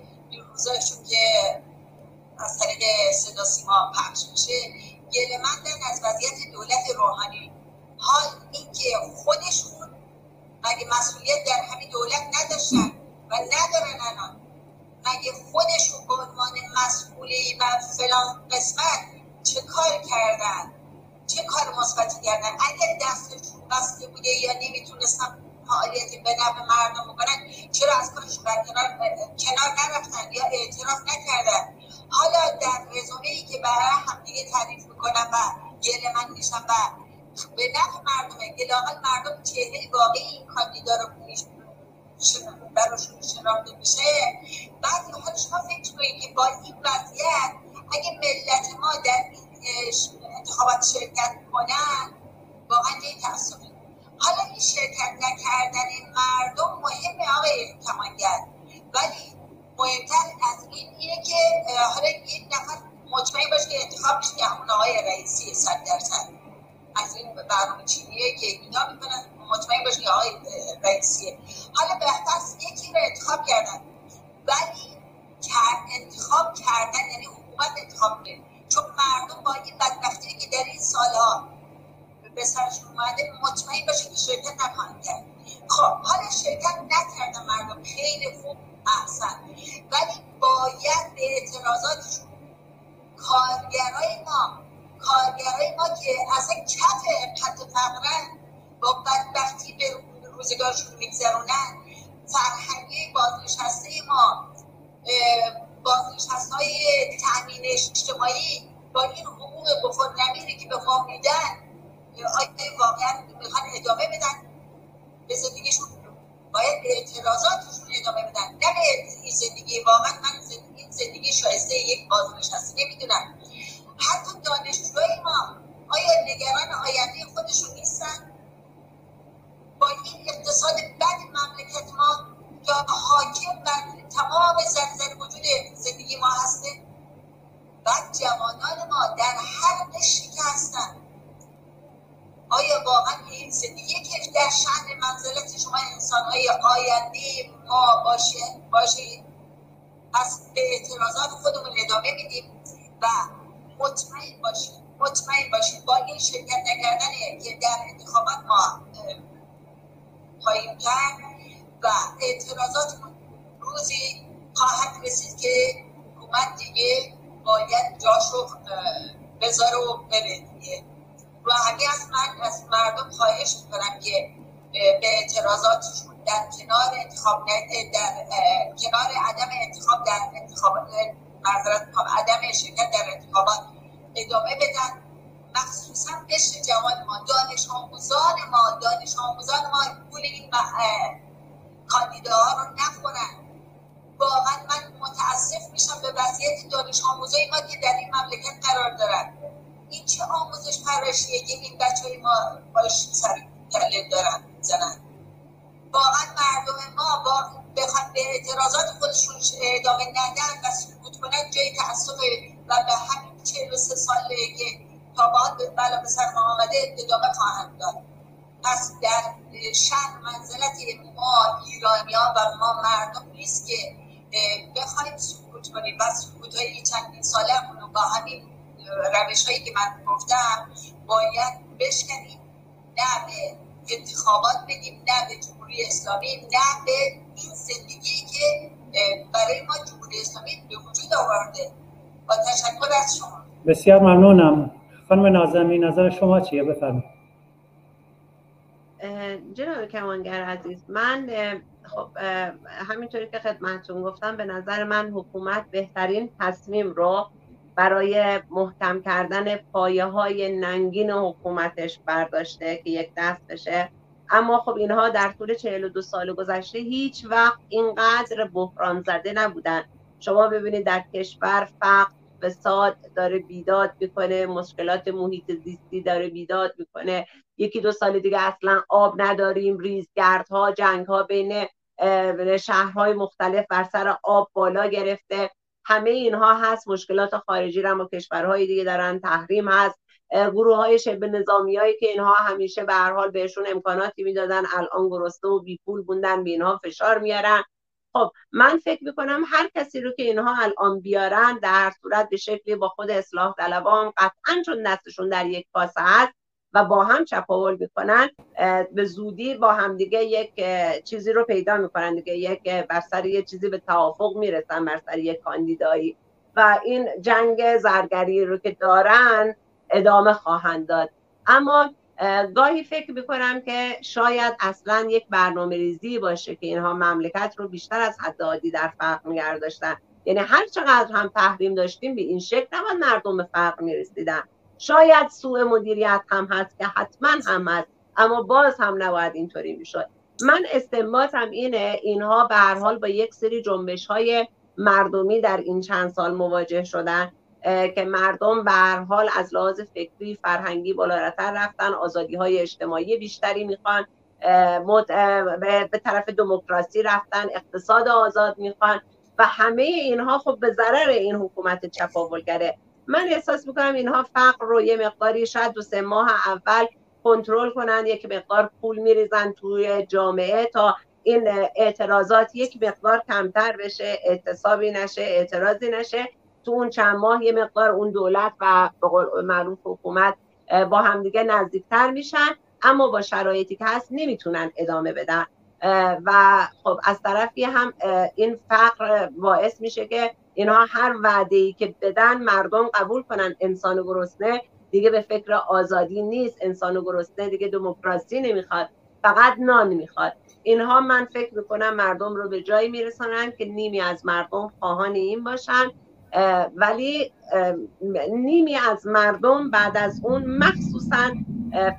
روزاشون که از طریق صدا سیما پخش میشه گله از وضعیت دولت روحانی. حال اینکه خودشون مگه مسئولیت در همین دولت نداشتن و ندارن الان. مگه خودشون به عنوان مسئولی و فلان قسمت چه کار کردن؟ چه کار مثبتی کردن؟ اگر دستشون بسته بوده یا نمی‌تونستن فعالیت به نفع مردم بکنن چرا از کارشون برکنار کنار نرفتن یا اعتراف نکردن؟ حالا در رزومه ای که برای همدیگه تعریف می‌کنن و گله من میشن و به نفع مردم گلاقل مردم چهره واقعی این کاندیدا رو براشون شناخته میشه. بعضی حال شما فکر کنید که با این وضعیت اگه ملت ما در این انتخابات شرکت کنن واقعا یه تاسفی حالا این شرکت نکردن مردم مهمه آقای کمانگر ولی مهمتر از این اینه که حالا یک نفر مطمئن باشه که انتخاب میشه که همون آقای رئیسی صد درصد. از این برنامه چینیه که اینا می‌کنن. مطمئن باشه که آقای رئیسیه. حالا بهتر یکی رو انتخاب کردن. ولی انتخاب کردن یعنی حکومت انتخاب کنه. چون مردم با این بدبختی که در این سالها به سرشون اومده مطمئن باشه که شرکت نخواهند کرد. خب حالا شرکت نکردن مردم. خیلی خوب احسن. ولی باید به اعتراضاتشون کارگرای ما کارگرای ما که اصلا کف خط فقرن با بدبختی به روزگارشون میگذرونن فرهنگی بازنشسته ما بازنشست های تأمین اجتماعی با این حقوق بخور نمیره که به ما میدن. آیا واقعا می‌خوان ادامه بدن؟ به زندگیشون باید به اعتراضاتشون ادامه بدن. نه به زندگی واقعا من زندگی, زندگی شایسته یک بازنشسته نمی‌دونم. حتی دانشجوهای ما آیا نگران آینده خودشون نیستن؟ با این اقتصاد بد مملکت ما یا حاکم بر تمام زنزن وجود زندگی ما هسته؟ بعد جوانان ما در هر قشری که هستن. آیا واقعا این زندگی که در شهر منزلت شما انسان های آینده ما باشه؟ باشه. پس به اعتراضات خودمون ادامه میدیم و مطمئن باشیم مطمئن باشید با این شرکت نکردن در انتخابات ما خواهیم کرد و اعتراضات روزی خواهد رسید که حکومت دیگه باید جاشو بذاره و بره و همه از من از مردم خواهش می‌کنم که به اعتراضاتشون در کنار انتخاب در کنار عدم انتخاب در انتخابات معذرت عدم شرکت در انتخابات ادامه بدن. مخصوصا قشر جوان ما دانش آموزان ما دانش آموزان ما پول این کاندیداها رو نخورن. واقعا من متاسف میشم به وضعیت دانش آموزای ما که در این مملکت قرار دارن. این چه آموزش پرورشیه که این بچه ما باش سر کله دارن می‌زنن. واقعا مردم ما با به اعتراضات خودشون ادامه ندن و سکوت کنن جای تعصب و به همین چهل و سه ساله که تا بعد بلا به سر ما آمده ادامه خواهند داد پس در شهر منزلت ما ایرانیان و ما مردم نیست که بخوایم سکوت کنیم و سکوت های چندین ساله رو با همین روش هایی که من گفتم باید بشکنیم. نه به انتخابات بگیم نه به جمهوری اسلامی نه به این زندگی که برای ما جمهوری اسلامی به وجود آورده با تشکر از شما. بسیار ممنونم. خانم نازمی نظر شما چیه؟ بفرمایید. جناب کمانگر عزیز من خب همینطوری که خدمتتون گفتم به نظر من حکومت بهترین تصمیم رو برای محکم کردن پایه های ننگین حکومتش برداشته که یک دست بشه. اما خب اینها در طول 42 سال گذشته هیچ وقت اینقدر بحران زده نبودن. شما ببینید در کشور فقر فساد داره بیداد می‌کنه مشکلات محیط زیستی داره بیداد می‌کنه. یکی دو سال دیگه اصلا آب نداریم ریزگردها جنگها بین شهرهای مختلف بر سر آب بالا گرفته. همه اینها هست مشکلات خارجی رو اما کشورهای دیگه دارن تحریم هست. گروه های شبه نظامی هایی که اینها همیشه به هر حال بهشون امکاناتی می‌دادن الان گرسنه و بی پول بوندن به اینها فشار میارن. خب من فکر می‌کنم هر کسی رو که اینها الان بیارن در صورت به شکلی با خود اصلاح طلبان قطعا چون دستشون در یک کاسه هست و با هم چپاول می‌کنن به زودی با هم دیگه یک چیزی رو پیدا می‌کنن دیگه. یک بر سر یه چیزی به توافق می‌رسن بر سر یک کاندیدایی. و این جنگ زرگری رو که دارن ادامه خواهند داد. اما گاهی فکر می‌کنم که شاید اصلا یک برنامه ریزی باشه که اینها مملکت رو بیشتر از حد عادی در فقر نگه داشتن یعنی هر چقدر هم تحریم داشتیم به این شکل نباید مردم به فقر می‌رسیدن. شاید سوء مدیریت هم هست که حتما هم هست اما باز هم نباید اینطوری می‌شد. من استنباطم اینه اینها به هر حال با یک سری جنبش های مردمی در این چند سال مواجه شدن. که مردم به هر حال از لحاظ فکری فرهنگی بالاتر رفتن آزادی های اجتماعی بیشتری می‌خوان به طرف دموکراسی رفتن اقتصاد آزاد می‌خوان و همه اینها خب به ضرر این حکومت چپاولگره. من احساس می‌کنم اینها فقر رو یه مقداری شاید دو سه ماه اول کنترل کنن یک مقدار پول میریزن توی جامعه تا این اعتراضات یک مقدار کمتر بشه اعتصابی نشه اعتراضی نشه. تو اون چند ماه یه مقدار اون دولت و به معروف حکومت با همدیگه نزدیکتر میشن اما با شرایطی که هست نمی‌تونن ادامه بدن. و خب از طرفی هم این فقر باعث میشه که اینها هر وعده ای که بدن مردم قبول کنن. انسان گرسنه دیگه به فکر آزادی نیست. انسان گرسنه دیگه دموکراسی نمی‌خواد فقط نان می‌خواد. اینها من فکر می‌کنم مردم رو به جایی میرسانن که نیمی از مردم خواهان این باشن ولی نیمی از مردم بعد از اون مخصوصا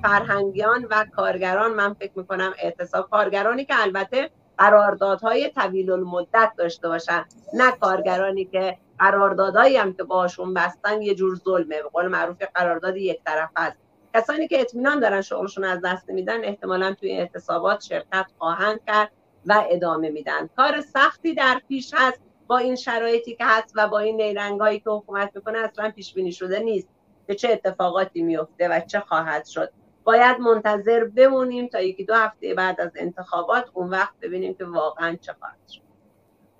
فرهنگیان و کارگران من فکر می‌کنم اعتصاب کارگرانی که البته قراردادهای طویل المدت داشته باشن نه کارگرانی که قراردادهایی هم که باشون بستن یه جور ظلمه. به قول معروف قرارداد یک طرف است. کسانی که اطمینان دارن شغلشون از دست میدن احتمالا توی اعتصابات شرکت خواهند کرد و ادامه میدن. کار سختی در پیش هست. با این شرایطی که هست و با این نیرنگایی که حکومت می‌کنه اصلا پیش بینی شده نیست که چه اتفاقاتی میفته و چه خواهد شد. باید منتظر بمونیم تا یکی دو هفته بعد از انتخابات اون وقت ببینیم که واقعا چه خواهد شد.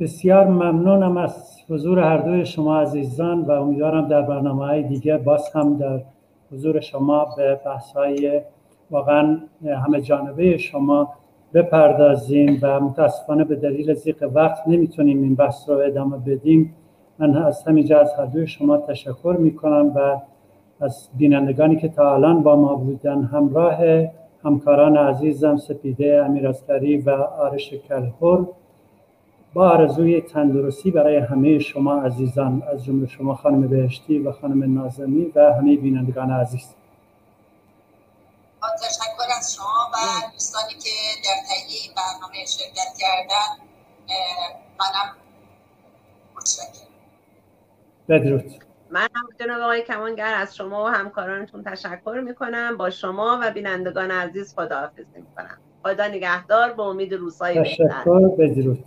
بسیار ممنونم از حضور هر دوی شما عزیزان و امیدوارم در برنامه های دیگه باز هم در حضور شما به بحث های واقعا همه جانبه شما بپردازیم و متاسفانه به دلیل زیق وقت نمی‌تونیم این بحث رو ادامه بدیم. من از همینجا از هر دوی شما تشکر می‌کنم و از بینندگانی که تا الان با ما بودن همراه همکاران عزیزم سپیده امیرستری و آرش کلهور با آرزوی تندرستی برای همه شما عزیزان از جمله شما خانم بهشتی و خانم نازمی و همه بینندگان عزیز. تشکر از شما و دوستانی که در تهیه این برنامه شرکت کردن منم متشکرم. بدرود. من هم جناب آقای کمانگر از شما و همکارانتون تشکر می‌کنم. با شما و بینندگان عزیز خداحافظی می‌کنم. خدا نگهدار به امید روزهای تشکر. بدرود.